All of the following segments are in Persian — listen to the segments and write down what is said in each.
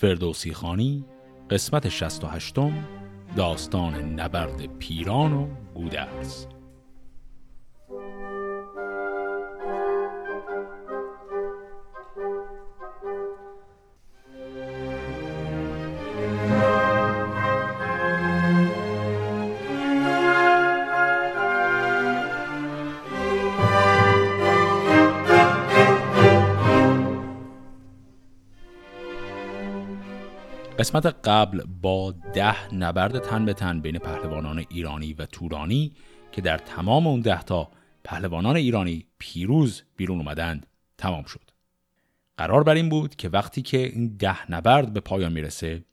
فردوسی خانی قسمت 68 داستان نبرد پیران و گودرز. قسمت قبل با ده نبرد تن به تن بین پهلوانان ایرانی و تورانی که در تمام اون ده تا پهلوانان ایرانی پیروز بیرون اومدند تمام شد. قرار بر این بود که وقتی که این ده نبرد به پایان می‌رسه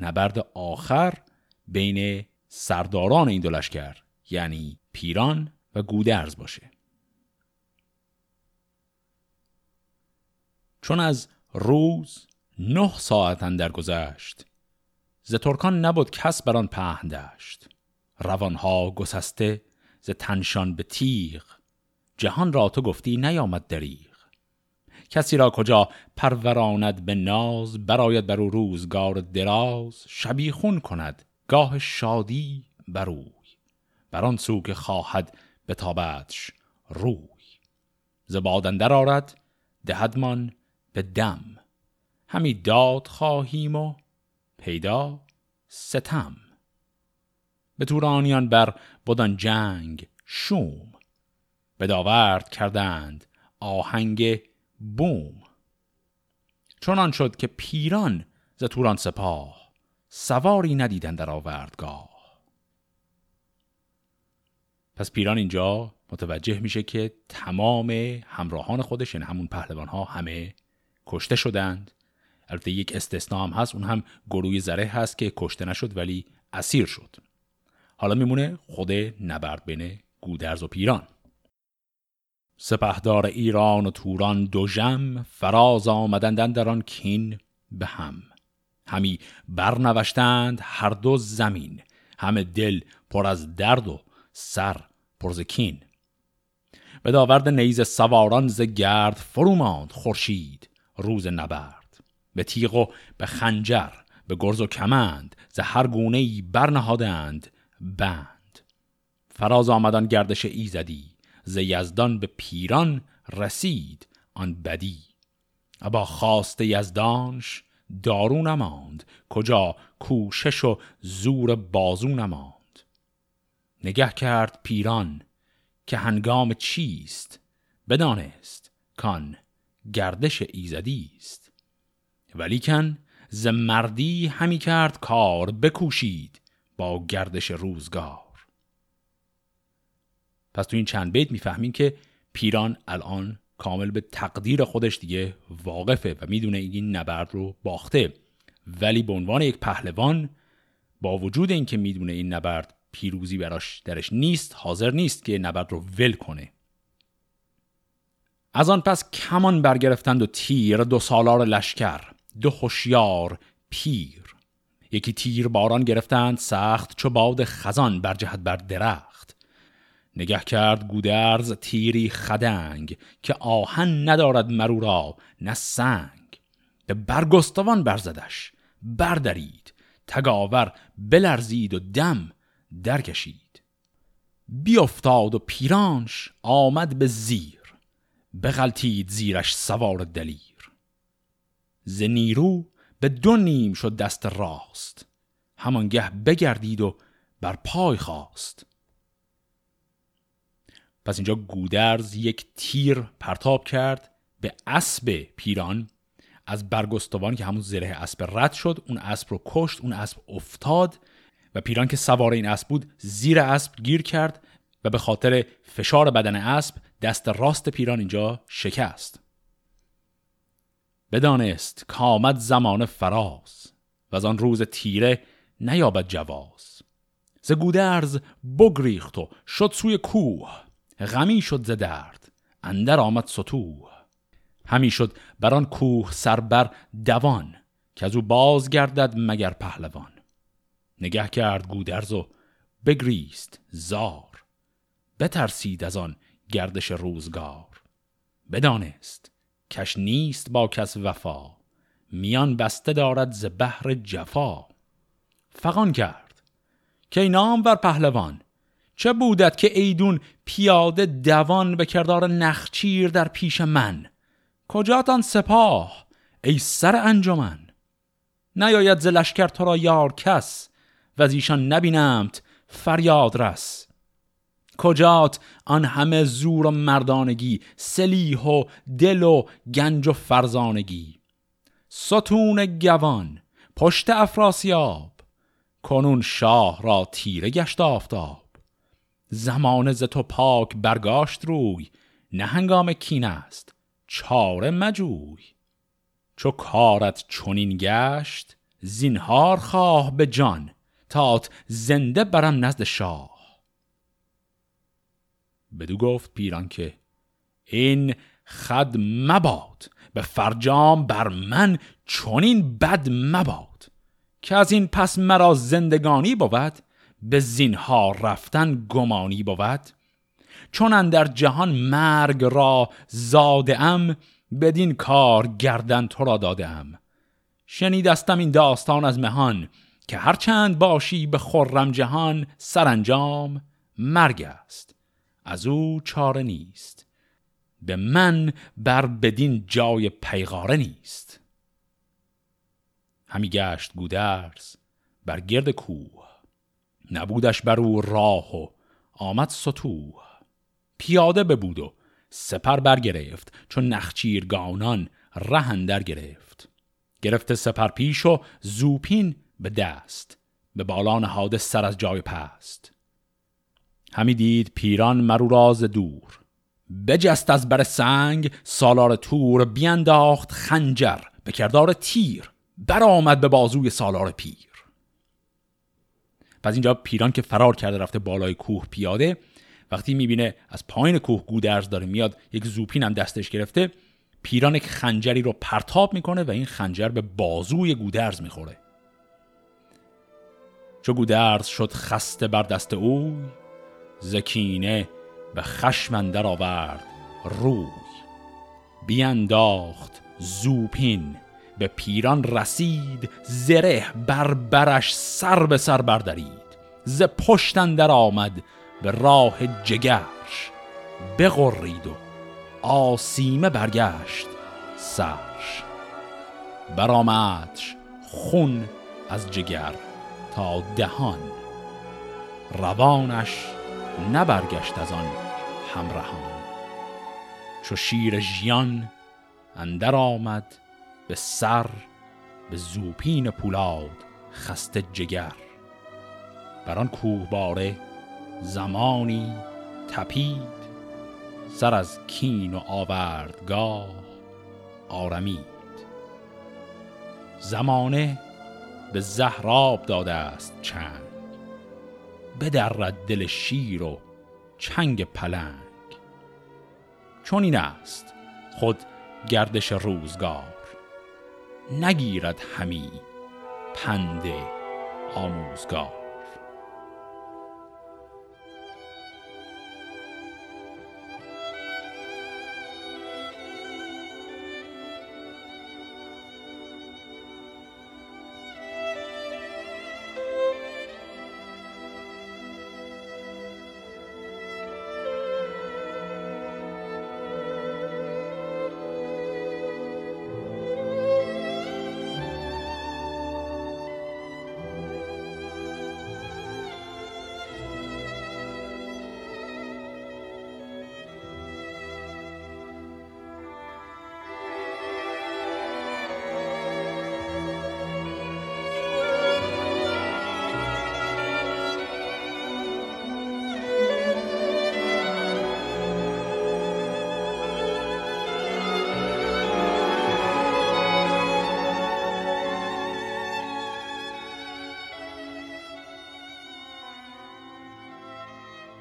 نبرد آخر بین سرداران این دو یعنی پیران و گودرز باشه. چون از روز نه ساعت اندر گذشت. ز ترکان نبود کس بر آن پهن داشت روانها گسسته ز تنشان به تیغ. جهان را تو گفتی نیامد دریغ. کسی را کجا پروراند به ناز براید بر او روزگار دراز. شبیخون کند گاه شادی بروی بر آن سو که خواهد به تابتش روی. ز بادندر آرد دهدمان به دم. همی داد خواهیم و پیدا ستم. به تورانیان بر بدان جنگ شوم. به داورد کردند آهنگ بوم. چنان شد که پیران ز توران سپاه سواری ندیدن در آوردگاه. پس پیران اینجا متوجه میشه که تمام همراهان خودش یعنی همون پهلوان ها همه کشته شدند. البته یک استثنا هم هست اون هم گروه زره هست که کشته نشد ولی اسیر شد. حالا میمونه خود نبرد بین گودرز و پیران. سپهدار ایران و توران دو جم فراز آمدندن در آن کین به هم. همی برنوشتند هر دو زمین همه دل پر از درد و سر پر ز کین. به داورد نیز سواران ز گرد فرو ماند خورشید روز نبرد. به تیغ و به خنجر به گرز و کمند ز هر گونه ای برنهادند بند. فراز آمدان گردش ایزدی ز یزدان به پیران رسید آن بدی. ابا خواست یزدانش دارو نماند کجا کوشش و زور بازو نماند. نگه کرد پیران که هنگام چیست؟ بدانست کان گردش ایزدی است. ولیکن ز مردی همی کرد کار بکوشید با گردش روزگار. پس تو این چند بیت می‌فهمیم که پیران الان کامل به تقدیر خودش دیگه واقفه و می‌دونه این نبرد رو باخته. ولی به عنوان یک پهلوان با وجود اینکه می‌دونه این نبرد پیروزی براش درش نیست حاضر نیست که نبرد رو ول کنه. از آن پس کمان برگرفتند و تیر دو سالار لشکر. دو هوشیار پیر. یکی تیر باران گرفتند سخت چو باد خزان بر جهت بر درخت. نگه کرد گودرز تیری خدنگ که آهن ندارد مرو را نه سنگ. به برگستوان برزدش بردرید. تگاور بلرزید و دم درکشید. بیافتاد و پیرانش آمد به زیر. بغلتید زیرش سوار دلیر. ز نیرو به دو نیم شد دست راست. همانگه بگردید و بر پای خواست پس اینجا گودرز یک تیر پرتاب کرد به اسب پیران. از برگستوان که همون زره اسب رد شد اون اسب رو کشت اون اسب افتاد و پیران که سوار این اسب بود زیر اسب گیر کرد و به خاطر فشار بدن اسب دست راست پیران اینجا شکست. بدانست کامد زمان فراز و از آن روز تیره نیابد جواز. ز گودرز بگریخت و شد سوی کوه غمی شد ز درد اندر آمد سطوح. همی شد بر آن کوه سربر دوان که از او باز گردد مگر پهلوان. نگه کرد گودرز و بگریست زار بترسید از آن گردش روزگار. بدانست کش نیست با کس وفا میان بسته دارد ز بحر جفا. فقان کرد که نام بر پهلوان؟ چه بودت که ایدون پیاده دوان به کردار نخچیر در پیش من؟ کجاتان سپاه ای سر انجمن؟ نیاید ز لشکر تو را یار کس و از ایشان نبینمت فریاد رس. کجات؟ آن همه زور و مردانگی سلیح و دل و گنج و فرزانگی. ستون گوان پشت افراسیاب کنون شاه را تیره گشت آفتاب. زمان ز تو پاک برگاشت روی نه هنگام کین است چاره مجوی. چو کارت چنین گشت زینهار خواه به جان تات زنده برم نزد شاه. بدو گفت پیران که این خد مباد به فرجام بر من چنین بد مباد که از این پس مرا زندگانی بود به زینها رفتن گمانی بود. چون در جهان مرگ را زاده ام بدین کار گردن تو را داده ام شنیدستم این داستان از مهان که هرچند باشی به خرم جهان سرانجام مرگ است. از او چاره نیست. به من بر بدین جای پیغاره نیست. همی گشت گودرز بر گرد کوه. نبودش بر او راه و آمد سطوح. پیاده ببود و سپر برگرفت چون نخچیرگانان رهندر گرفت. گرفته سپر پیش و زوپین به دست به بالان نهاده سر از جای پست. همی دید پیران مرو راز دور. بجست از بر سنگ سالار تور بینداخت خنجر به کردار تیر برآمد به بازوی سالار پیر. پس اینجا پیران که فرار کرده رفته بالای کوه پیاده وقتی می‌بینه از پایین کوه گودرز داره میاد یک زوپین هم دستش گرفته پیران یک خنجری رو پرتاب می‌کنه و این خنجر به بازوی گودرز می‌خوره. چو گودرز شد خسته بر دست او زکینه به خشم در آورد. روی بیانداخت زوپین. به پیران رسید زره بر برش سر به سر بردارید ز پشتن در آمد به راه جگرش بغرید و آسیمه برگشت سرش. برآمدش خون از جگر تا دهان. روانش نبرگشت از آن همراهان. چو شیر ژیان اندر آمد به سر به زوپین پولاد خسته جگر. بر آن کوه باره زمانی تپید سر از کین و آوردگاه آرمید. زمانه به زهراب داده است چنگ بدرد دل شیر و چنگ پلنگ. چون این است خود گردش روزگار. نگیرد همی پند آموزگار.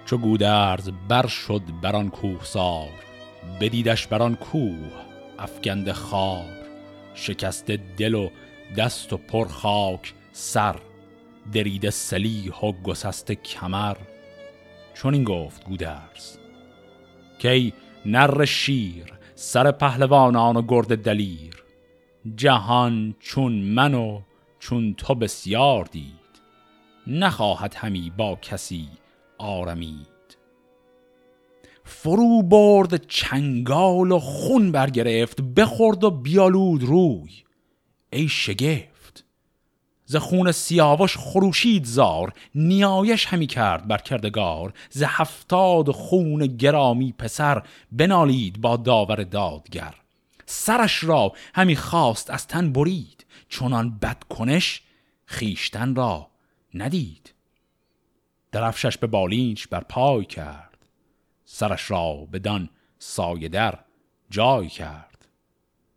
چو گودرز بر شد بران کوه سار بدیدش بران کوه افگند خار. شکست دل و دست و پر خاک سر درید سلیح و گسست کمر. چون این گفت گودرز کی نر شیر سر پهلوانان و گرد دلیر. جهان چون من و چون تو بسیار دید نخواهد همی با کسی آرمید. فرو برد چنگال و خون برگرفت بخورد و بیالود روی. ای شگفت ز خون سیاوش خروشید زار نیایش همی کرد بر کردگار. ز هفتاد خون گرامی پسر بنالید با داور دادگر. سرش را همی خواست از تن برید چونان بدکنش خیشتن را ندید. درفشش به بالینچ بر پای کرد. سرش را بدان سایه در جای کرد.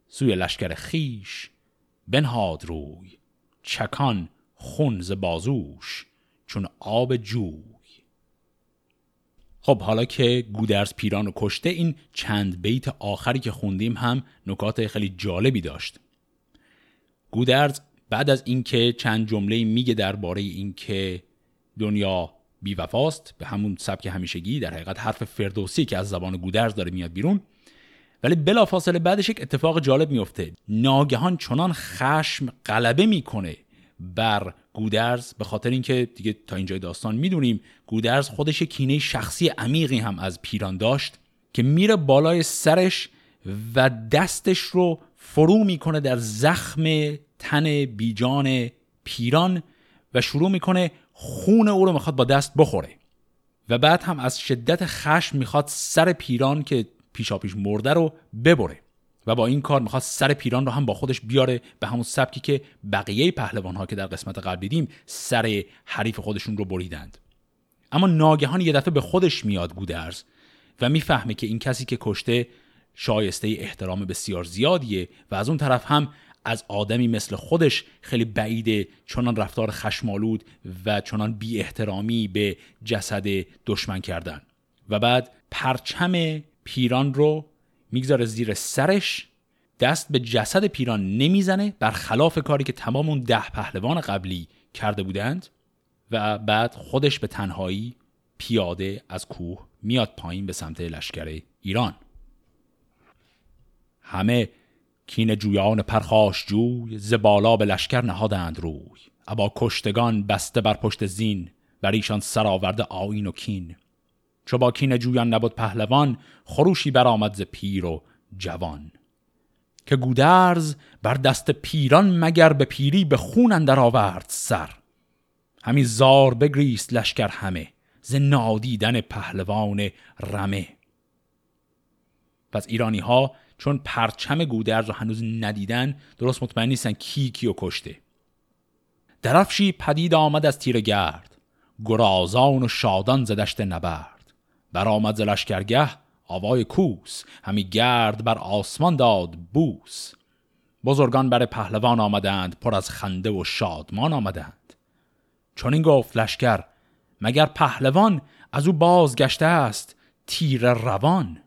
سوی لشکر خیش بنهاد روی چکان خون ز بازوش چون آب جوی. خب حالا که گودرز پیران رو کشته این چند بیت آخری که خوندیم هم نکات خیلی جالبی داشت. گودرز بعد از اینکه چند جمله میگه درباره اینکه دنیا بیوفاست به همون سبک همیشگی در حقیقت حرف فردوسی که از زبان گودرز داره میاد بیرون. ولی بلافاصله بعدش یک اتفاق جالب میفته ناگهان چنان خشم غلبه می‌کنه بر گودرز به خاطر اینکه دیگه تا اینجای داستان می‌دونیم گودرز خودش کینه شخصی عمیقی هم از پیران داشت که میره بالای سرش و دستش رو فرو می‌کنه در زخم تن بیجان پیران و شروع می‌کنه خون او رو می‌خواد با دست بخوره. و بعد هم از شدت خشم می‌خواد سر پیران که پیشا پیش مرده رو ببره. و با این کار می‌خواد سر پیران رو هم با خودش بیاره به همون سبکی که بقیه پهلوان ها که در قسمت قبل دیدیم سر حریف خودشون رو بریدند. اما ناگهان یه دفعه به خودش میاد گودرز و می‌فهمه که این کسی که کشته شایسته احترام بسیار زیادیه و از اون طرف هم از آدمی مثل خودش خیلی بعیده چنان رفتار خشمالود و چنان بی احترامی به جسد دشمن کردن. و بعد پرچم پیران رو می‌گذاره زیر سرش دست به جسد پیران نمی‌زنه برخلاف کاری که تمام اون ده پهلوان قبلی کرده بودند. و بعد خودش به تنهایی پیاده از کوه میاد پایین به سمت لشکر ایران. همه کین جویان پرخاش جوی زبالا به لشکر نهادند روی. ابا کشتگان بسته بر پشت زین بر ایشان سرآورده آین و کین. چو با کین جویان نبود پهلوان خروشی برآمد ز پیر و جوان. که گودرز بر دست پیران مگر به پیری به خون اندر آورد سر. همی زار بگریست لشکر همه ز نادیدن پهلوان رمه. پس ایرانی ها چون پرچم گودرز رو هنوز ندیدن درست مطمئن نیستن کی کیو کشته. درفشی پدید آمد از تیر گرد. گرازان و شادان زدشت نبرد. برآمد ز لشکرگه آوای کوس. همی گرد بر آسمان داد بوس. بزرگان بر پهلوان آمدند پر از خنده و شادمان آمدند. چون این گفت لشکر مگر پهلوان از او بازگشته است تیر روان؟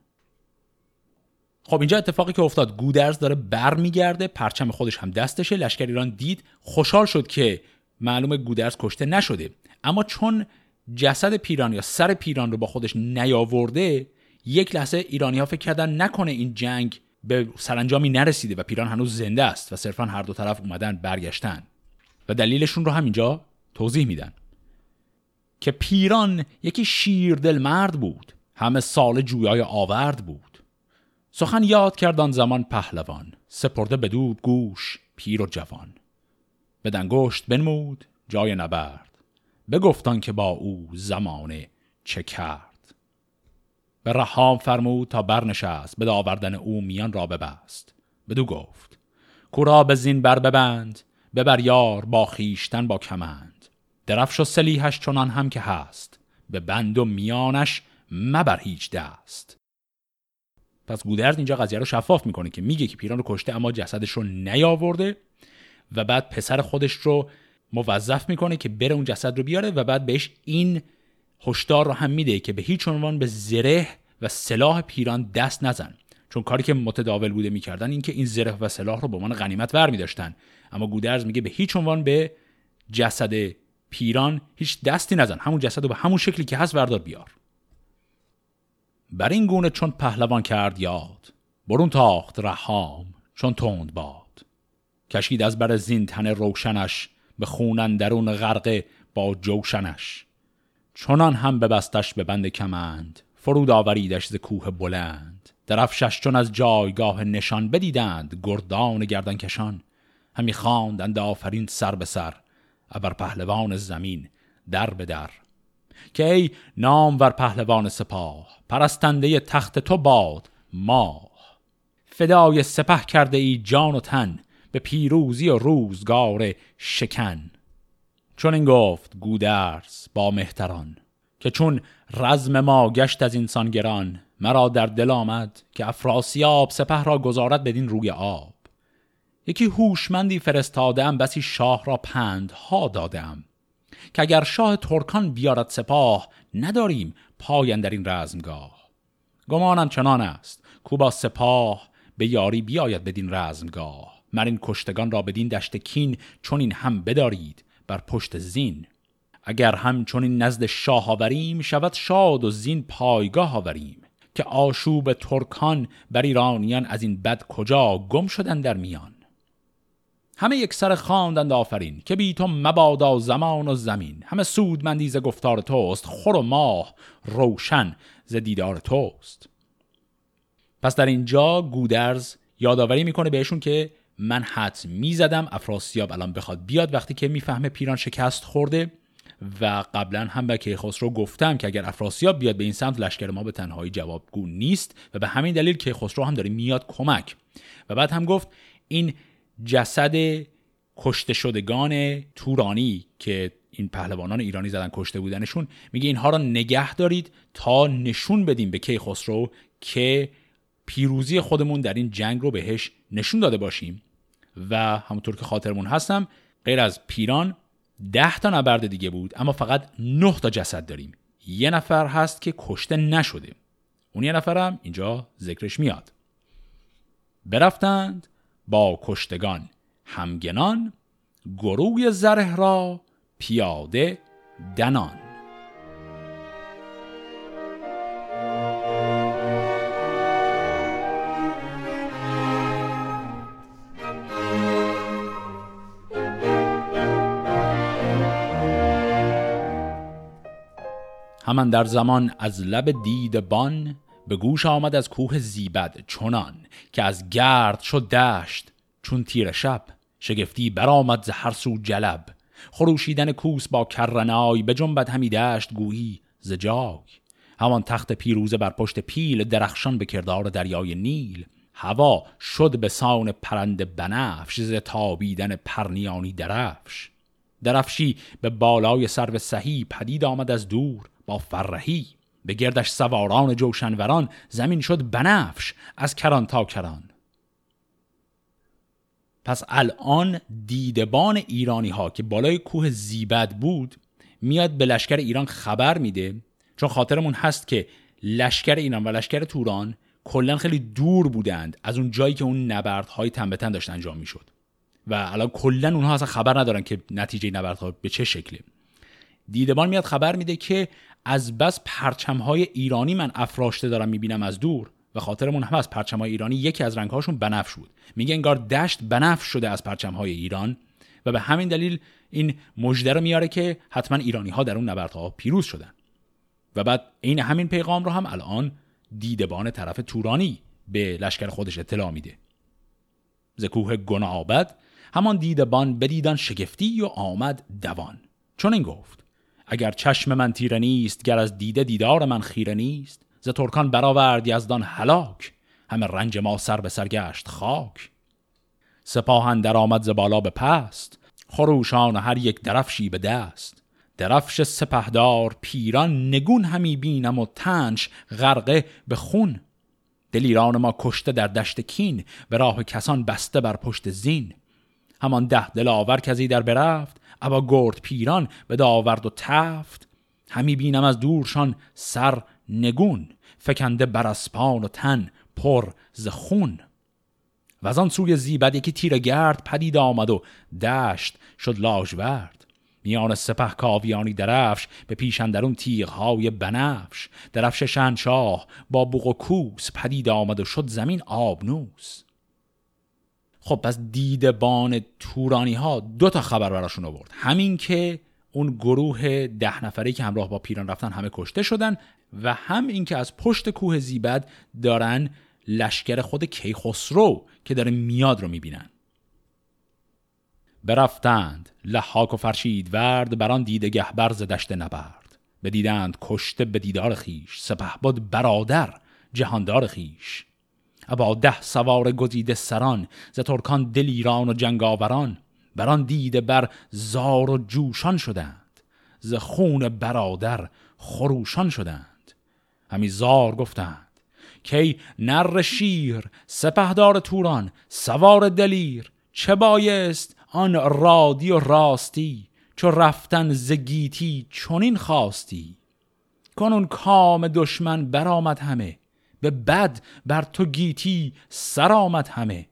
خب اینجا اتفاقی که افتاد. گودرز داره برمیگرده پرچم خودش هم دستشه. لشکر ایران دید خوشحال شد که معلوم گودرز کشته نشده. اما چون جسد پیران یا سر پیران رو با خودش نیاورده یک لحظه ایرانی ها فکر کردن نکنه این جنگ به سرانجامی نرسیده و پیران هنوز زنده است و صرفا هر دو طرف اومدن برگشتن. و دلیلشون رو هم اینجا توضیح میدن. که پیران یکی شیردل مرد بود. همه سال جویای آورد بود. سخن یاد کردان زمان پهلوان سپرده بدود گوش پیر و جوان. به دنگشت بنمود جای نبرد بگفتان که با او زمانه چه کرد. به رهام فرمود تا برنشست به داوردن او میان را ببست. بدو گفت کورا به زین بر ببند ببر یار با خیشتن با کمند. درفش و سلیحش چنان هم که هست به بند و میانش مبر هیچ دست. پس گودرز اینجا قضیه رو شفاف می‌کنه که میگه که پیران رو کشته اما جسدش رو نیاورده و بعد پسر خودش رو موظف می‌کنه که بره اون جسد رو بیاره و بعد بهش این هشدار رو هم میده که به هیچ عنوان به زره و سلاح پیران دست نزن. چون کاری که متداول بوده می‌کردن این که این زره و سلاح رو به عنوان غنیمت ور میداشتن اما گودرز میگه به هیچ عنوان به جسد پیران هیچ دستی نزن. همون جسد رو به همون شکلی که هست وردار بیار. بر این گونه چون پهلوان کرد یاد برون تاخت رهام چون تند باد. کشید از بر زین تن روشنش به خونن درون غرقه با جوشنش. چنان هم ببستش به بند کمند فرود آوریدش ز کوه بلند. درفشش چون از جایگاه نشان بدیدند گردان گردن کشان. همی خواندند آفرین سر به سر ابر پهلوان زمین در به در. که نام ور پهلوان سپاه پرستنده تخت تو باد ماه. فدای سپه کرده ای جان و تن به پیروزی و روزگار شکن. چون این گفت گودرز با مهتران که چون رزم ما گشت از اینسان گران مرا در دل آمد که افراسیاب سپه را گذارد بدین روی آب. یکی هوشمندی فرستادم بسی شاه را پند ها دادم. که اگر شاه ترکان بیارد سپاه نداریم پاین در این رزمگاه. گمانم چنان است کو با سپاه به یاری بیاید بدین رزمگاه. من این کشتگان را بدین دشت کین چون این هم بدارید بر پشت زین. اگر هم چون این نزد شاه آوریم شود شاد و زین پایگاه آوریم. که آشوب ترکان بر ایرانیان از این بد کجا گم شدن در میان؟ همه یک سر خواندند آفرین که بی تو مبادا زمان و زمین. همه سود مندیز گفتار توست خور و ماه روشن ز دیدار توست. پس در اینجا گودرز یادآوری می‌کنه بهشون که من حد می‌زدم افراسیاب الان بخواد بیاد. وقتی که می‌فهمه پیران شکست خورده و قبلا هم به کیخسرو گفتم که اگر افراسیاب بیاد به این سمت لشکر ما به تنهایی جوابگو نیست و به همین دلیل کیخسرو هم داره میاد کمک. و بعد هم گفت این جسد کشته شدگان تورانی که این پهلوانان ایرانی زدن کشته بودنشون میگه اینها را نگه دارید تا نشون بدیم به کیخسرو که پیروزی خودمون در این جنگ رو بهش نشون داده باشیم. و همونطور که خاطرمون هستم غیر از پیران ده تا نبرد دیگه بود اما فقط نه تا جسد داریم. یه نفر هست که کشته نشده. اون یه نفرم اینجا ذکرش میاد. برفتند با کشتگان. همگنان گروه زره را پیاده دنان. همان در زمان از لب دید بان به گوش آمد از کوه زیبد چنان که از گرد شد دشت چون تیر شب شگفتی برآمد ز هر سو جلب. خروشیدن کوس با کرنای به جنبت همی دشت گویی ز همان تخت پیروزه بر پشت پیل درخشان به کردار دریای نیل. هوا شد به سان پرند بنفش ز تابیدن پرنیانی درفش. درفشی به بالای سرو سهی پدید آمد از دور با فرهی. به گردش سواران جوشنوران زمین شد بنفش از کران تا کران. پس الان دیدبان ایرانی ها که بالای کوه زیبد بود میاد به لشکر ایران خبر میده چون خاطرمون هست که لشکر ایران و لشکر توران کلا خیلی دور بودند از اون جایی که اون نبردهای تن به داشت انجام می‌شد. و الان کلا اونها اصلا خبر ندارن که نتیجه نبردها به چه شکله. دیدبان میاد خبر میده که از بس پرچم های ایرانی من افراشته دارم می‌بینم از دور. و خاطرمون هم از پرچم های ایرانی یکی از رنگ هاشون بنفش بود. میگه انگار دشت بنفش شده از پرچم های ایران و به همین دلیل این مژده رو میاره که حتما ایرانی ها در اون نبردها پیروز شدن. و بعد این همین پیغام رو هم الان دیدبان طرف تورانی به لشکر خودش اطلاع میده. زکوه گنابد همان دیدبان بدیدان شگفتی و آمد دوان. چون این گفت اگر چشم من تیره نیست گر از دیده دیدار من خیره نیست. ز ترکان برآورد یزدان هلاک همه رنج ما سر به سر گشت خاک. سپاهن در آمد ز بالا به پست خروشان هر یک درفشی به دست. درفش سپهدار پیران نگون همی بینم و تنش غرقه به خون. دلیران ما کشته در دشت کین به راه کسان بسته بر پشت زین. همان ده دلاور کزی در برفت ابا گرد پیران به داورد و تفت همی بینم از دورشان سر نگون فکنده بر اسپان و تن پر ز خون. و از آن سوی زیبد یکی تیر گرد پدید آمد و دشت شد لاژورد. میان سپه کاویانی درفش به پیش اندرون تیغهای بنفش. درفش شنشاه با بوق و کوس پدید آمد و شد زمین آبنوس. خب پس دیدبان تورانی ها دو تا خبر براشون آورد. همین که اون گروه ده نفره که همراه با پیران رفتن همه کشته شدن و هم اینکه از پشت کوه زیبد دارن لشکر خود کیخسرو که داره میاد رو می‌بینن. برفتند لحاک و فرشید ورد بران دیده گهبر ز دشت نبرد. بدیدند کشته به دیدار خیش سپه بود برادر جهاندار خیش ابا ده سوار گزیده سران ز ترکان دلیران و جنگاوران. بران دیده بر زار و جوشان شدند ز خون برادر خروشان شدند. همی زار گفتند کی نر شیر سپهدار توران سوار دلیر چه بایست آن رادی و راستی چو رفتن زگیتی چونین خواستی؟ کنون کام دشمن برآمد همه به بد بر تو گیتی سر آمد همه.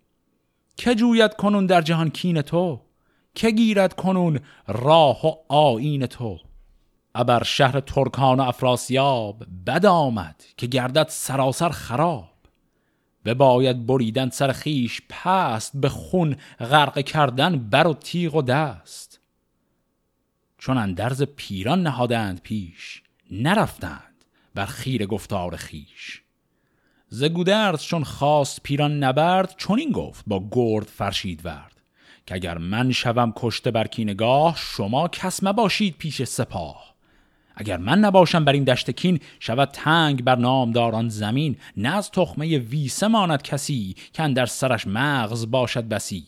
که جوید کنون در جهان کین تو؟ که گیرد کنون راه و آین تو؟ ابر شهر ترکان و افراسیاب بد آمد که گردد سراسر خراب. باید بریدن سر خیش پست به خون غرق کردن بر و تیغ و دست. چون اندرز پیران نهادند پیش نرفتند بر خیر گفتار خیش ز گودرز چون خواست پیران نبرد چون این گفت با گرد فرشید ورد که اگر من شوم کشته بر کینگاه شما کس مباشید پیش سپاه. اگر من نباشم بر این دشت کین شود تنگ بر نامداران زمین. نه از تخمه ویسه ماند کسی که در سرش مغز باشد بسی.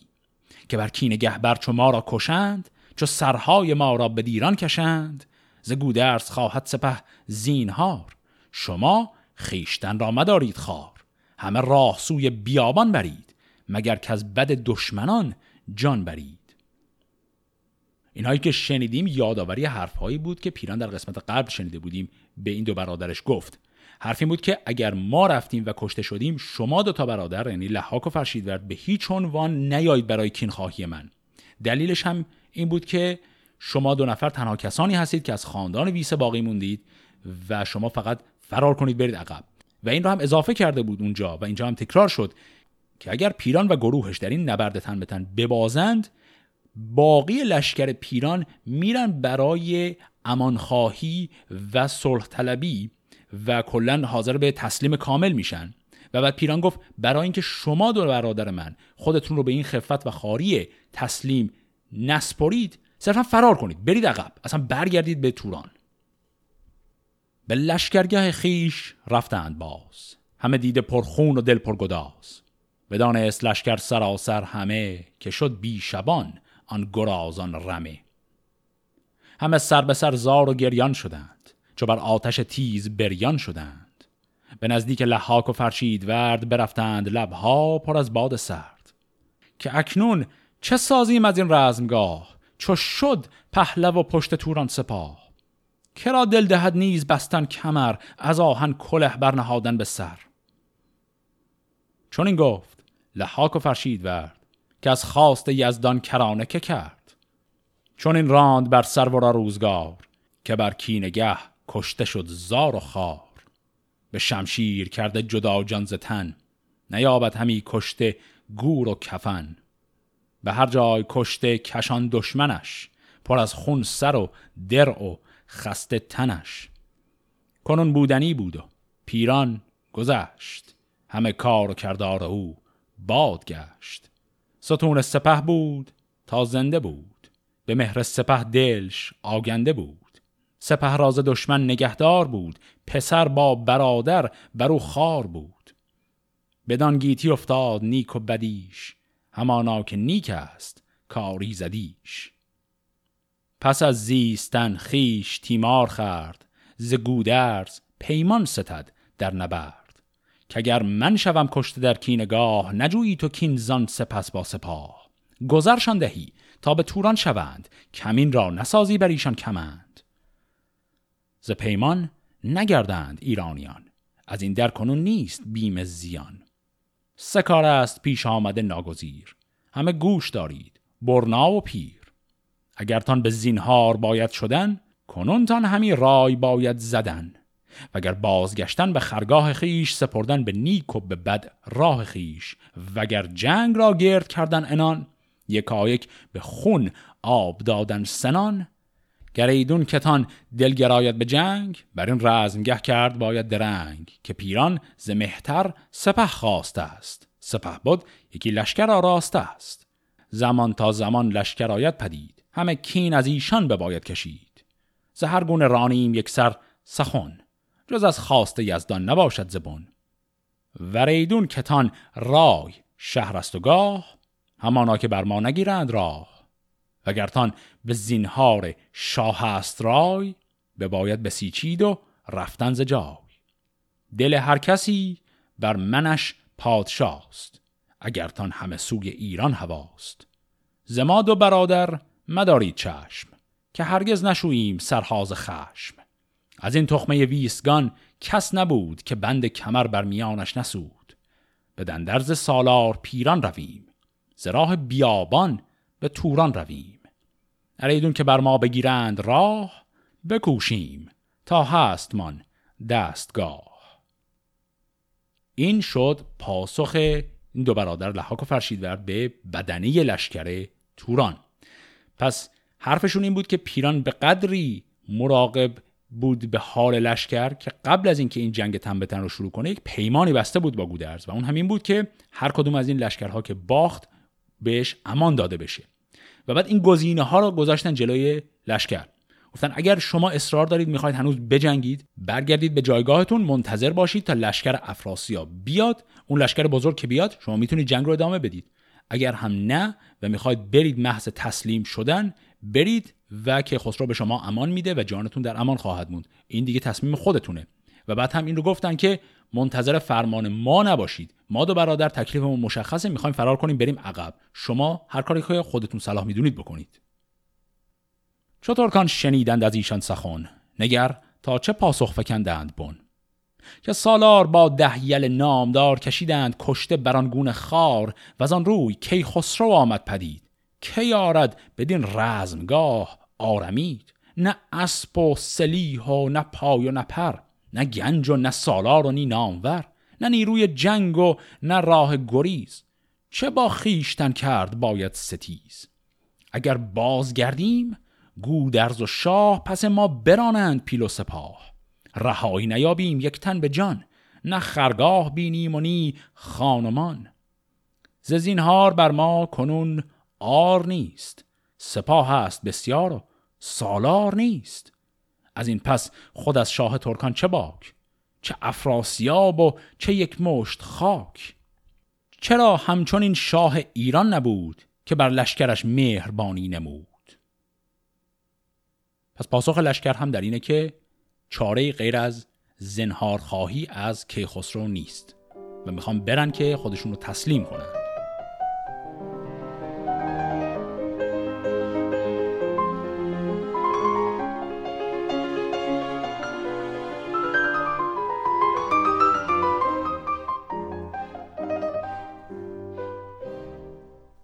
که بر کین گهبر چو ما را کشند چو سرهای ما را به دیران کشند. ز گودرز خواهد سپه زینهار شما خیشتن را مدارید خار. همه راه سوی بیابان برید مگر که از بد دشمنان جان برید. اینهایی که شنیدیم یادآوری حرفهایی بود که پیران در قسمت قبل شنیده بودیم. به این دو برادرش گفت. حرف این بود که اگر ما رفتیم و کشته شدیم شما دو تا برادر یعنی لحاک و فرشیدورد به هیچ عنوان نیایید برای کینخواهی من. دلیلش هم این بود که شما دو نفر تنها کسانی هستید که از خاندان ویسه باقی موندید و شما فقط فرار کنید برید عقب. و این رو هم اضافه کرده بود اونجا و اینجا هم تکرار شد که اگر پیران و گروهش در این نبرد تن به تن ببازند باقی لشکر پیران میرن برای امانخواهی و صلح طلبی و کلا حاضر به تسلیم کامل میشن. و بعد پیران گفت برای اینکه شما دو برادر من خودتون رو به این خفت و خاری تسلیم نسپرید صرفا فرار کنید برید عقب. اصلا برگردید به توران. به لشکرگاه خیش رفتند باز. همه دیده پرخون و دل پرگداز. بدانست لشکر سراسر همه که شد بی شبان آن گرازان رمه. همه سر به سر زار و گریان شدند. چو بر آتش تیز بریان شدند. به نزدیک لحاک و فرشید ورد برفتند لبها پر از باد سرد. که اکنون چه سازیم از این رزمگاه؟ چو شد پهلو و پشت توران سپاه. کرا دل دهد نیز بستن کمر از آهن کله برنهادن به سر. چون این گفت لحاک و فرشید ورد که از خواست یزدان کرانه که کرد. چون این راند بر سرورا روزگار که بر کینگه کشته شد زار و خار. به شمشیر کرده جدا جان تن نیابد همی کشته گور و کفن. به هر جای کشته کشان دشمنش پر از خون سر و در و خسته تنش. کنون بودنی بود و پیران گذشت. همه کار و کردار او باد گشت ستون سپه بود تا زنده بود. به مهر سپه دلش آگنده بود. سپه راز دشمن نگهدار بود. پسر با برادر برو خار بود. بدان گیتی افتاد نیک و بدیش. همانا که نیک است کاری زدیش. پس از زیستن خیش تیمار خرد ز گودرز پیمان ستد در نبرد. که اگر من شوم کشته در کینگاه نجویی تو کینزان سپس با سپاه. گذرشان دهی تا به توران شوند کمین را نسازی بر ایشان کمند. ز پیمان نگردند ایرانیان از این در کنون نیست بیم زیان. سکار است پیش آمده ناگزیر همه گوش دارید برنا و پیر. اگر تان به زینهار باید شدن کنون تان همی رای باید زدن. وگر بازگشتن به خرگاه خیش سپردن به نیک و به بد راه خیش. وگر جنگ را گرد کردن انان یکایک به خون آب دادن سنان. گریدون کتان دل گراید به جنگ بر این رزمگه کرد باید درنگ. که پیران ز مهتر سپه خواسته است. سپه بود یکی لشکر آراسته است. زمان تا زمان لشکر آید پدید. همه کین از ایشان بباید کشید. ز گونه رانیم یک سر سخن جز از خواست یزدان نباشد زبون وریدون کتان رای شهر است و گاه همانا که بر ما نگیرند راه. وگرتان به زینهار شاه است رای به باید بسیچید و رفتن ز جای. دل هر کسی بر منش پادشاست اگرتان همه سوی ایران هواست. زماد و برادر مدارید چشم که هرگز نشوییم سرهاز خشم. از این تخمه ویسگان کس نبود که بند کمر بر میانش نسود. به دندرز سالار پیران رویم ز راه بیابان به توران رویم. اریدون که بر ما بگیرند راه بکوشیم تا هست من دستگاه. این شد پاسخ این دو برادر لحاک و فرشیدورد به بدنه لشکر توران. پس حرفشون این بود که پیران به قدری مراقب بود به حال لشکر که قبل از اینکه این جنگ تن به تن رو شروع کنه یک پیمانی بسته بود با گودرز و اون همین بود که هر کدوم از این لشکرها که باخت بهش امان داده بشه. و بعد این گزینه ها رو گذاشتن جلوی لشکر. گفتن اگر شما اصرار دارید می‌خواید هنوز بجنگید برگردید به جایگاهتون منتظر باشید تا لشکر افراسیاب بیاد. اون لشکر بزرگ که بیاد شما می‌تونید جنگ رو ادامه بدید. اگر هم نه و می‌خواید برید محض تسلیم شدن برید و که خسرو به شما امان میده و جانتون در امان خواهد موند. این دیگه تصمیم خودتونه. و بعد هم این رو گفتن که منتظر فرمان ما نباشید. ما دو برادر تکلیفمون مشخصه می‌خوایم فرار کنیم بریم عقب. شما هر کاری که خودتون صلاح می‌دونید بکنید. چطور کان شنیدند از ایشان سخن؟ نگر تا چه پاسخ فکندند بن؟ که سالار با دهیل نامدار کشیدند کشته برانگون خار و از آن روی کی خسرو آمد پدید. کی آرد بدین رزمگاه آرمید؟ نه اسب و سلیح و نه پای و نه پر نه گنج و نه سالار و نی نامور نه نیروی جنگ و نه راه گریز. چه با خیشتن کرد باید ستیز؟ اگر بازگردیم گودرز و شاه پس ما برانند پیل و سپاه. رهایی نیابیم یک تن به جان نه خرگاه بینیم و نی خانمان ز زینهار بر ما کنون آر نیست سپاه هست بسیار و سالار نیست. از این پس خود از شاه ترکان چه باک؟ چه افراسیاب و چه یک مشت خاک؟ چرا همچون این شاه ایران نبود که بر لشکرش مهربانی نمود؟ پس پاسخ لشکر هم در اینه که چاره غیر از زنهار خواهی از کیخسرو نیست و می‌خوام برن که خودشون رو تسلیم کنن.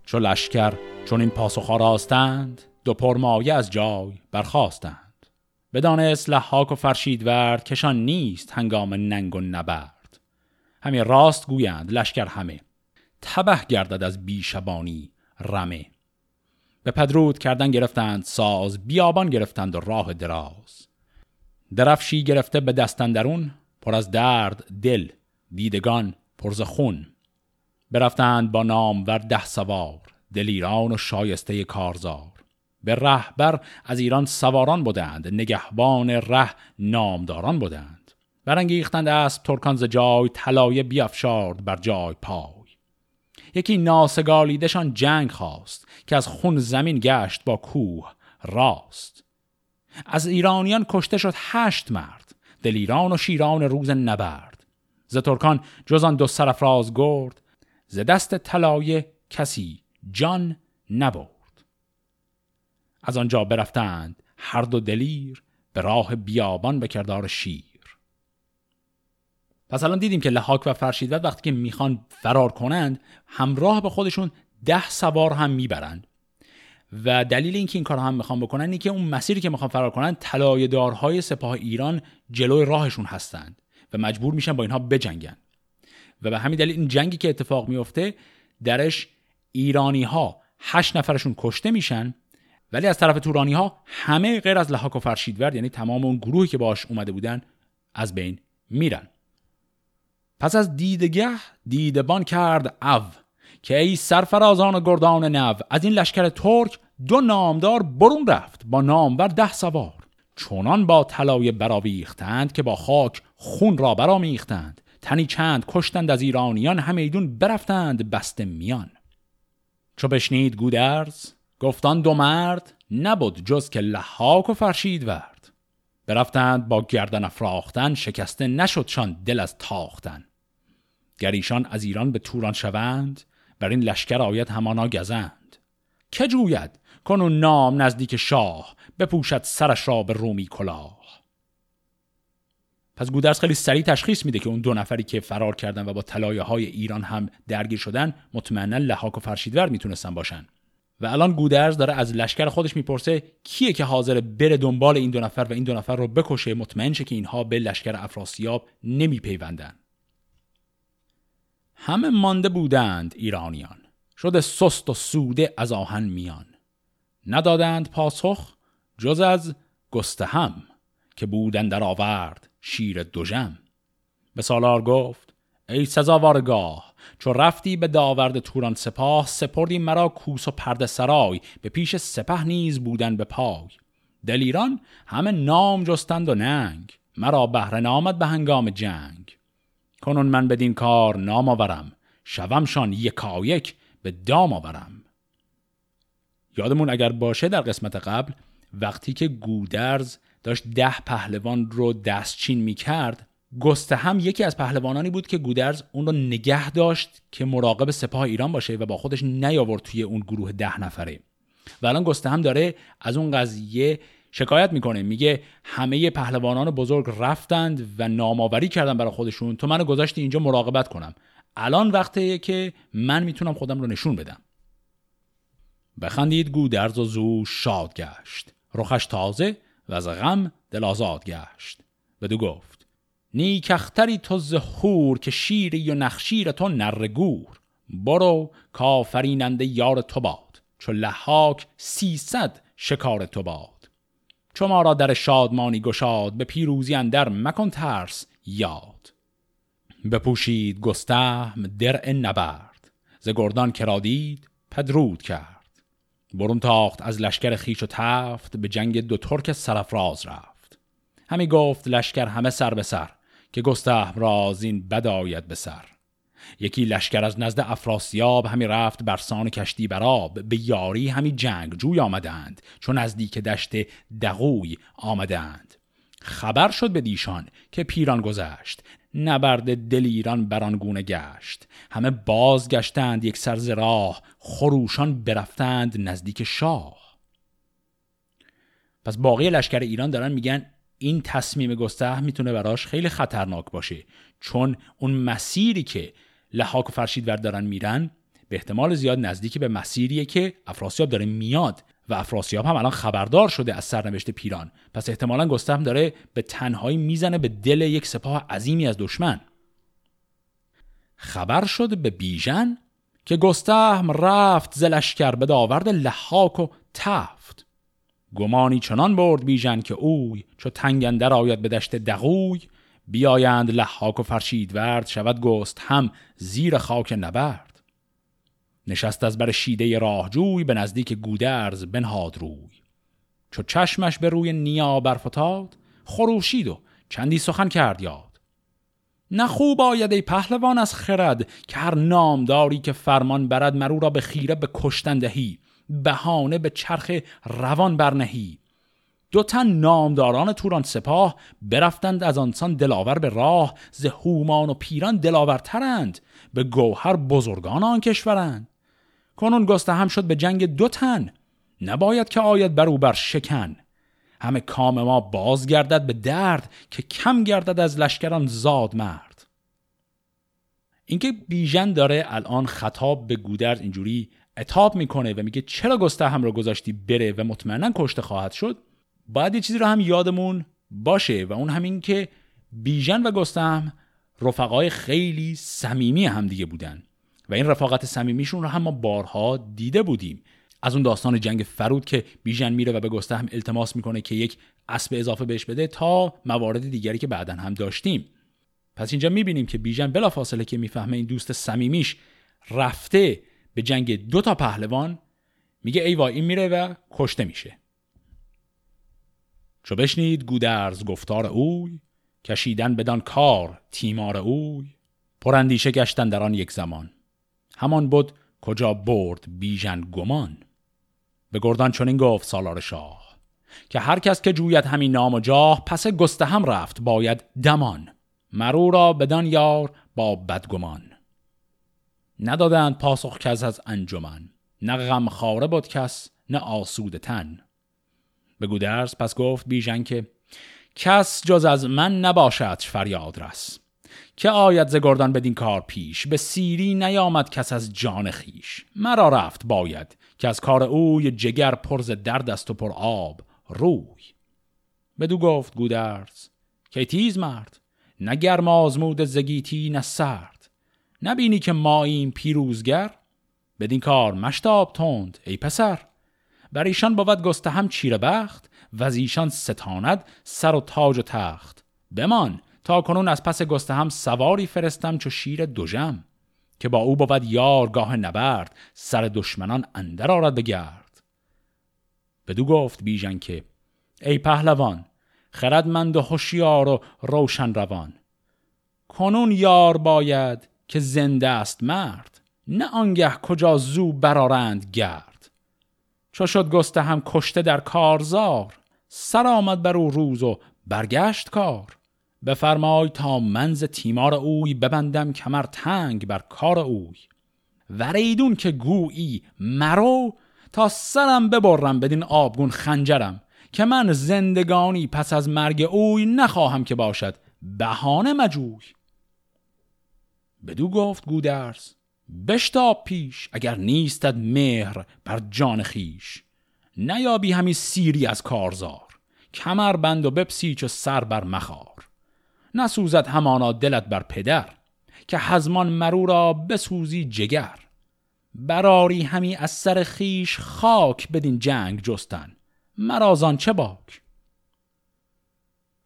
چو لشکر چون این پاسخ راستند دو پرمایه از جای برخواستند بدان لحاک و فرشید ورد کشان نیست هنگام ننگ و نبرد. همه راست گویند لشکر همه. تبه گردد از بیشبانی رمه. به پدرود کردن گرفتند ساز بیابان گرفتند و راه دراز. درفشی گرفته به دستندرون پر از درد دل دیدگان پرز خون. برفتند با نام ور سوار دلیران و شایسته کارزار. به رهبر از ایران سواران بودند نگهبان ره نامداران بودند. برانگیختند اسب ترکان ز جای طلایه بیافشارد بر جای پای. یکی ناسگالیدشان جنگ خواست که از خون زمین گشت با کوه راست. از ایرانیان کشته شد هشت مرد دلیران و شیران روز نبرد. ز ترکان جز دو سرفراز گرد ز دست طلایه کسی جان نبرد. از آنجا برفتند هر دو دلیر به راه بیابان به کردار شیر. پس الان دیدیم که لحاک و فرشیدت وقتی که می‌خوان فرار کنند همراه به خودشون ده سوار هم می‌برند. و دلیل اینکه این کار هم می‌خوان بکنن اینه که اون مسیری که می‌خوان فرار کنن طلایه دارهای سپاه ایران جلوی راهشون هستند و مجبور میشن با اینها بجنگن. و به همین دلیل این جنگی که اتفاق میفته درش ایرانی ها هشت نفرشون کشته میشن ولی از طرف تورانی ها همه غیر از لحاک و فرشیدورد یعنی تمام اون گروهی که باش اومده بودن از بین میرن. پس از دیدگه دیدبان کرد او که ای سرفرازان گردان نو از این لشکر ترک دو نامدار برون رفت با نامور ده سوار. چونان با طلایه براویختند که با خاک خون را برامیختند تنی چند کشتند از ایرانیان همیدون برفتند بست میان. چو بشنید گودرز گفتان دو مرد نبود جز که لحاک و فرشید ورد. برفتند با گردن افراختن شکسته نشدشان دل از تاختن. گریشان از ایران به توران شوند بر این لشکر آید همانا گزند. که جوید کنون نام نزدیک شاه بپوشد سرش را به رومی کلاه. پس گودرز خیلی سریع تشخیص میده که اون دو نفری که فرار کردن و با طلایه های ایران هم درگیر شدن مطمئنا لحاک و فرشیدور می‌تونستن باشن. و الان گودرز داره از لشکر خودش می‌پرسه کیه که حاضر بره دنبال این دو نفر و این دو نفر رو بکشه؟ مطمئن شه که اینها به لشکر افراسیاب نمیپیوندن. همه مانده بودند ایرانیان. شده سست و سوده از آهن میان. ندادند پاسخ جز از گستهم که بودن در آورد شیر دوژم. به سالار گفت ای سزاوارگاه چو رفتی به داورد توران سپاه سپردی مرا کوس و پرده سرای به پیش سپه نیز بودن به پای. دلیران همه نام جستند و ننگ مرا بهره نامد به هنگام جنگ. کنون من بدین کار نام آورم شومشان یکایک به دام آورم. یادمون اگر باشه در قسمت قبل وقتی که گودرز داشت ده پهلوان رو دستچین می کرد گسته هم یکی از پهلوانانی بود که گودرز اون رو نگه داشت که مراقب سپاه ایران باشه و با خودش نیاورد توی اون گروه ده نفره. و الان گسته هم داره از اون قضیه شکایت می‌کنه. میگه همه پهلوانان بزرگ رفتند و نامآوری کردن برای خودشون. تو منو گذاشتی اینجا مراقبت کنم. الان وقتیه که من می‌تونم خودم رو نشون بدم. بخندید گودرز و زو شاد گشت. رخش تازه و از غم دل آزاد گشت. بدو گفت. نیکختری تو زهور که شیری و نخشیر تو نرگور برو کافریننده یار تو باد چو لحاک سیصد شکار تو باد. چو ما را در شادمانی گشاد به پیروزی اندر مکن ترس یاد. بپوشید گستهم درع نبرد ز گردان کرادید پدرود کرد. برون تاخت از لشکر خیش و تفت به جنگ دو ترک سرفراز رفت. همی گفت لشکر همه سر به سر که گسته راز این بد آید به سر. یکی لشکر از نزد افراسیاب همی رفت برسان کشتی براب به یاری همی جنگ جوی آمدند چون نزدیک دشت دقوی آمدند. خبر شد به دیشان که پیران گذشت. نبرد دل ایران بران گونه گشت. همه بازگشتند یک سرز راه. خروشان برفتند نزدیک شاه. پس باقی لشکر ایران دارن میگن این تصمیم گسته می‌تونه براش خیلی خطرناک باشه. چون اون مسیری که لحاک و فرشید دارن میرن به احتمال زیاد نزدیکی به مسیریه که افراسیاب داره میاد و افراسیاب هم الان خبردار شده از سرنوشت پیران. پس احتمالا گستهم داره به تنهایی می‌زنه به دل یک سپاه عظیمی از دشمن. خبر شد به بیژن که گستهم رفت زلشکر به داورد لحاک و تفت. گمانی چنان برد بیژن که اوی چو تنگندر آید به دشت دقوی بیایند لحاک و فرشید ورد شود گست هم زیر خاک نبرد. نشست از بر شیده راهجوی به نزدیک گودرز بنهاد روی. چو چشمش به روی نیا برفتاد خروشید و چندی سخن کرد یاد. نه خوب آید ای پهلوان از خرد که هر نامداری که فرمان برد مرو را به خیره به کشتن دهی بهانه به چرخ روان برنهی. دو تن نامداران توران سپاه برفتند از آنسان دلاور به راه ز هومان و پیران دلاورترند به گوهر بزرگان آن کشورند. کنون گسته هم شد به جنگ دو تن نباید که آید بر او بر شکن. همه کام ما باز گردد به درد که کم گردد از لشکران زاد مرد. اینکه بیژن داره الان خطاب به گودرز اینجوری اتاب می‌کنه و میگه چرا گسته هم رو گذاشتی بره و مطمئنا کشته خواهد شد؟ باید یه چیزی رو هم یادمون باشه و اون همین که بیژن و گستهم رفقای خیلی صمیمی هم دیگه بودن و این رفاقت صمیمیشون رو هم ما بارها دیده بودیم. از اون داستان جنگ فرود که بیژن میره و به گستهم التماس می‌کنه که یک اسب اضافه بهش بده تا موارد دیگری که بعدا هم داشتیم. پس اینجا می‌بینیم که بیژن بلافاصله که می‌فهمه این دوست صمیمیش رفته به جنگ دو تا پهلوان میگه ای وای این میره و کشته میشه. چو بشنید گودرز گفتار اوی کشیدن بدان کار تیمار اوی. پراندیشه گشتن در آن یک زمان همان بود کجا برد بیژن گمان. به گردان چنین گفت سالار شاه که هر کس که جوید همین نام و جاه پس گسته هم رفت باید دمان. مرو را بدان یار با بدگمان. ندادند پاسخ کس از انجمن. نه غم خاره بود کس نه آسود تن. به گودرز پس گفت بیژن که کس جز از من نباشد فریاد رس. که آید ز گردان بدین کار پیش؟ به سیری نیامد کس از جان خیش مرا رفت باید که از کار اوی جگر پرز درد است و پر آب روی. بدو گفت گودرز که تیز مرد نه گرم آزمود زگیتی نه سرد. نبینی که ماییم پیروزگر؟ بدین کار مشتاب تند ای پسر. بر ایشان بود گسته هم چیره بخت و از ایشان ستاند سر و تاج و تخت. بمان تا کنون از پس گسته هم سواری فرستم چو شیر دوژم که با او بود یارگاه نبرد سر دشمنان اندر آرد بگرد بدو گفت بیژن که ای پهلوان خردمند و هوشیار و روشن روان. کنون یار باید که زنده است مرد نه آنگه کجا زو برارند گرد. چو شد گسته هم کشته در کارزار سر آمد بر او روز و برگشت کار. بفرمای تا منز تیمار اوی ببندم کمر تنگ بر کار اوی. وریدون که گویی مرو تا سرم ببرم بدین آبگون خنجرم که من زندگانی پس از مرگ اوی نخواهم که باشد بهانه مجوی. بدو گفت گودرز بشتاب پیش اگر نیستد مهر بر جان خیش. نیابی همی سیری از کارزار کمر بند و بپسیچ و سر بر مخار. نسوزد همانا دلت بر پدر که حزمان مرو را بسوزی جگر. براری همی از سر خیش خاک بدین جنگ جستن. مرازان چه باک؟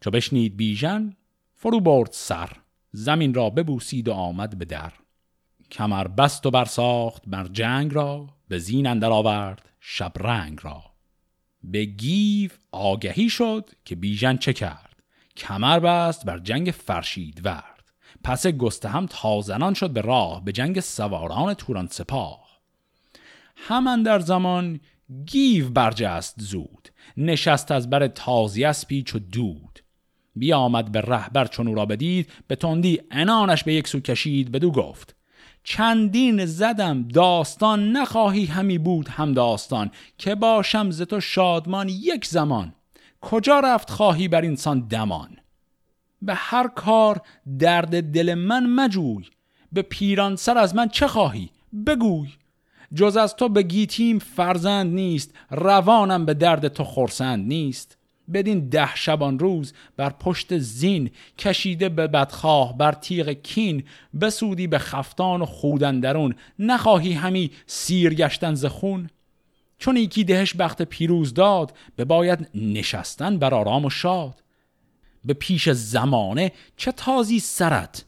چو بشنید بیژن فرو برد سر. زمین را ببوسید و آمد به در. کمر بست و برساخت بر جنگ را به زین اندر آورد شب رنگ را. به گیو آگهی شد که بیژن چه کرد؟ کمر بست بر جنگ فرشید ورد. پس گسته هم تازنان شد به راه به جنگ سواران توران سپاه. همان در زمان گیو برجست زود نشست از بر تازی پیچ و دود. بیامد به رهبر چون او را بدید به تندی انانش به یک سو کشید بدو گفت چندین زدم داستان نخواهی همی بود هم داستان که باشم ز تو شادمان یک زمان کجا رفت خواهی بر اینسان دمان؟ به هر کار درد دل من مجوی به پیران سر از من چه خواهی؟ بگوی جز از تو به گیتیم فرزند نیست روانم به درد تو خورسند نیست. بدین ده شبان روز بر پشت زین کشیده به بدخواه بر تیغ کین بسودی به خفتان و خودندرون نخواهی همی سیر گشتن ز خون؟ چون یکی دهش بخت پیروز داد به باید نشستن بر آرام و شاد. به پیش زمانه چه تازی سرت؟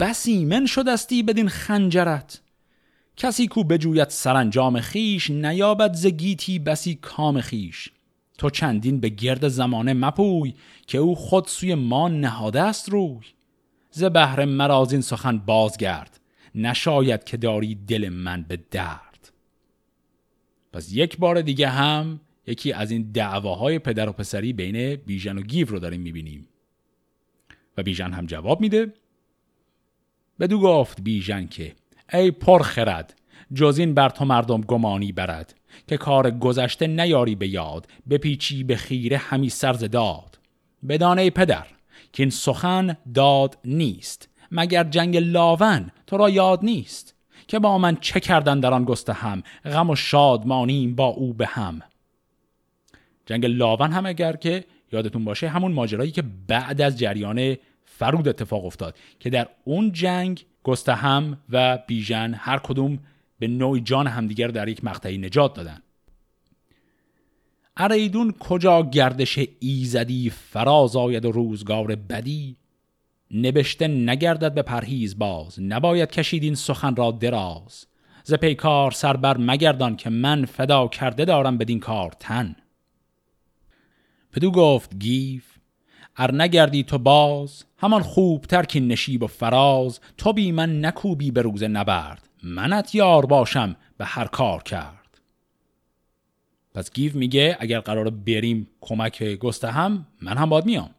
بسی من شدستی بدین خنجرت. کسی کو بجوید سرانجام خیش نیابد زگیتی بسی کام خیش. تو چندین به گرد زمانه مپوی که او خود سوی ما نهاده است روی. ز بهر مرازین این سخن بازگرد نشاید که داری دل من به درد. پس یک بار دیگه هم یکی از این دعواهای پدر و پسری بین بیژن و گیو رو داریم می‌بینیم. و بیژن هم جواب میده. بدو گفت بیژن که ای پرخرد جز این بر تو مردم گمانی برد. که کار گذشته نیاری به یاد بپیچی به خیره همی سرز داد. بدانه پدر که این سخن داد نیست مگر جنگ لاون تو را یاد نیست؟ که با من چه کردن در آن گسته هم غم و شادمانیم با او به هم. جنگ لاون هم اگر که یادتون باشه همون ماجرایی که بعد از جریان فرود اتفاق افتاد که در اون جنگ گستهم و بیژن هر کدوم به نوعی جان همدیگر در یک مقطعی نجات دادن. اریدون کجا گردش ایزدی فراز آید و روزگار بدی؟ نبشته نگردد به پرهیز باز نباید کشید این سخن را دراز. ز پیکار سربر مگردان که من فدا کرده دارم بدین کار تن. بدو گفت گیو ار نگردی تو باز همان خوب ترکی نشیب و فراز. تو بی من نکوبی به روز نبرد. منت یار باشم به هر کار کرد. پس گیو میگه اگر قرار بریم کمک گستهم من هم باید میام.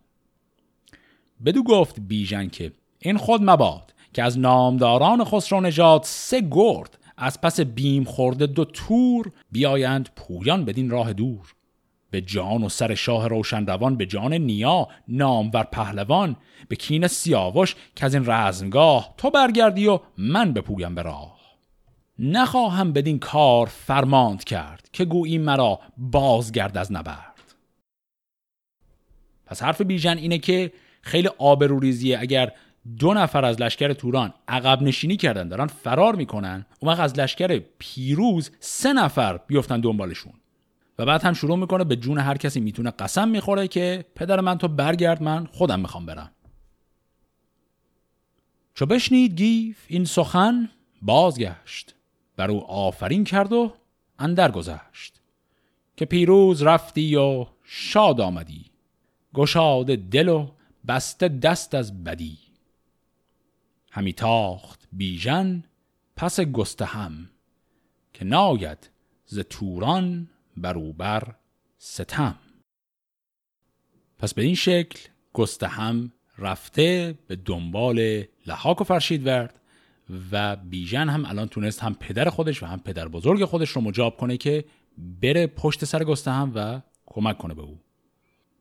بدو گفت بیژن که این خود مباد که از نامداران خسرو نژاد سه گرد از پس بیم خورده دو تور بیایند پویان بدین راه دور. به جان و سر شاه روشن روان به جان نیا نامور پهلوان به کین سیاوش که از این رزمگاه تو برگردی و من بپویم به راه. نخواهم بدین کار فرماند کرد که گویی مرا بازگرد از نبرد. پس حرف بیژن اینه که خیلی آبروریزیه. اگر دو نفر از لشکر توران عقب نشینی کردن دارن فرار می‌کنن اون وقت از لشکر پیروز سه نفر بیفتن دنبالشون. و بعد هم شروع می‌کنه به جون هر کسی می‌تونه قسم می‌خوره که پدر من تو برگرد من خودم می‌خوام برم. چو بشنید گیف این سخن بازگشت. بر او آفرین کرد و اندر گذشت. که پیروز رفتی و شاد آمدی. گشاد دل و بسته دست از بدی. همی تاخت بیژن پس گسته هم که ناید ز توران بروبر ستم. پس به این شکل گسته هم رفته به دنبال لحاک و فرشید ورد و بیژن هم الان تونست هم پدر خودش و هم پدر بزرگ خودش رو مجاب کنه که بره پشت سر گسته هم و کمک کنه به او.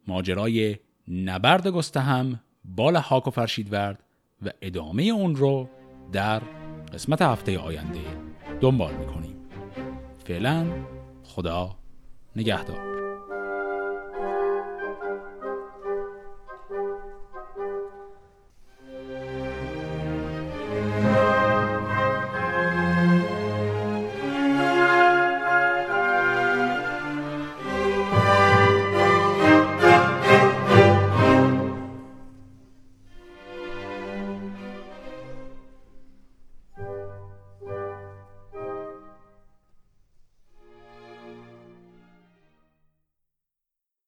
ماجرای نبرد گسته هم با لحاک و فرشید ورد و ادامه اون رو در قسمت هفته آینده دنبال می‌کنیم. فعلا خدا نگهدار.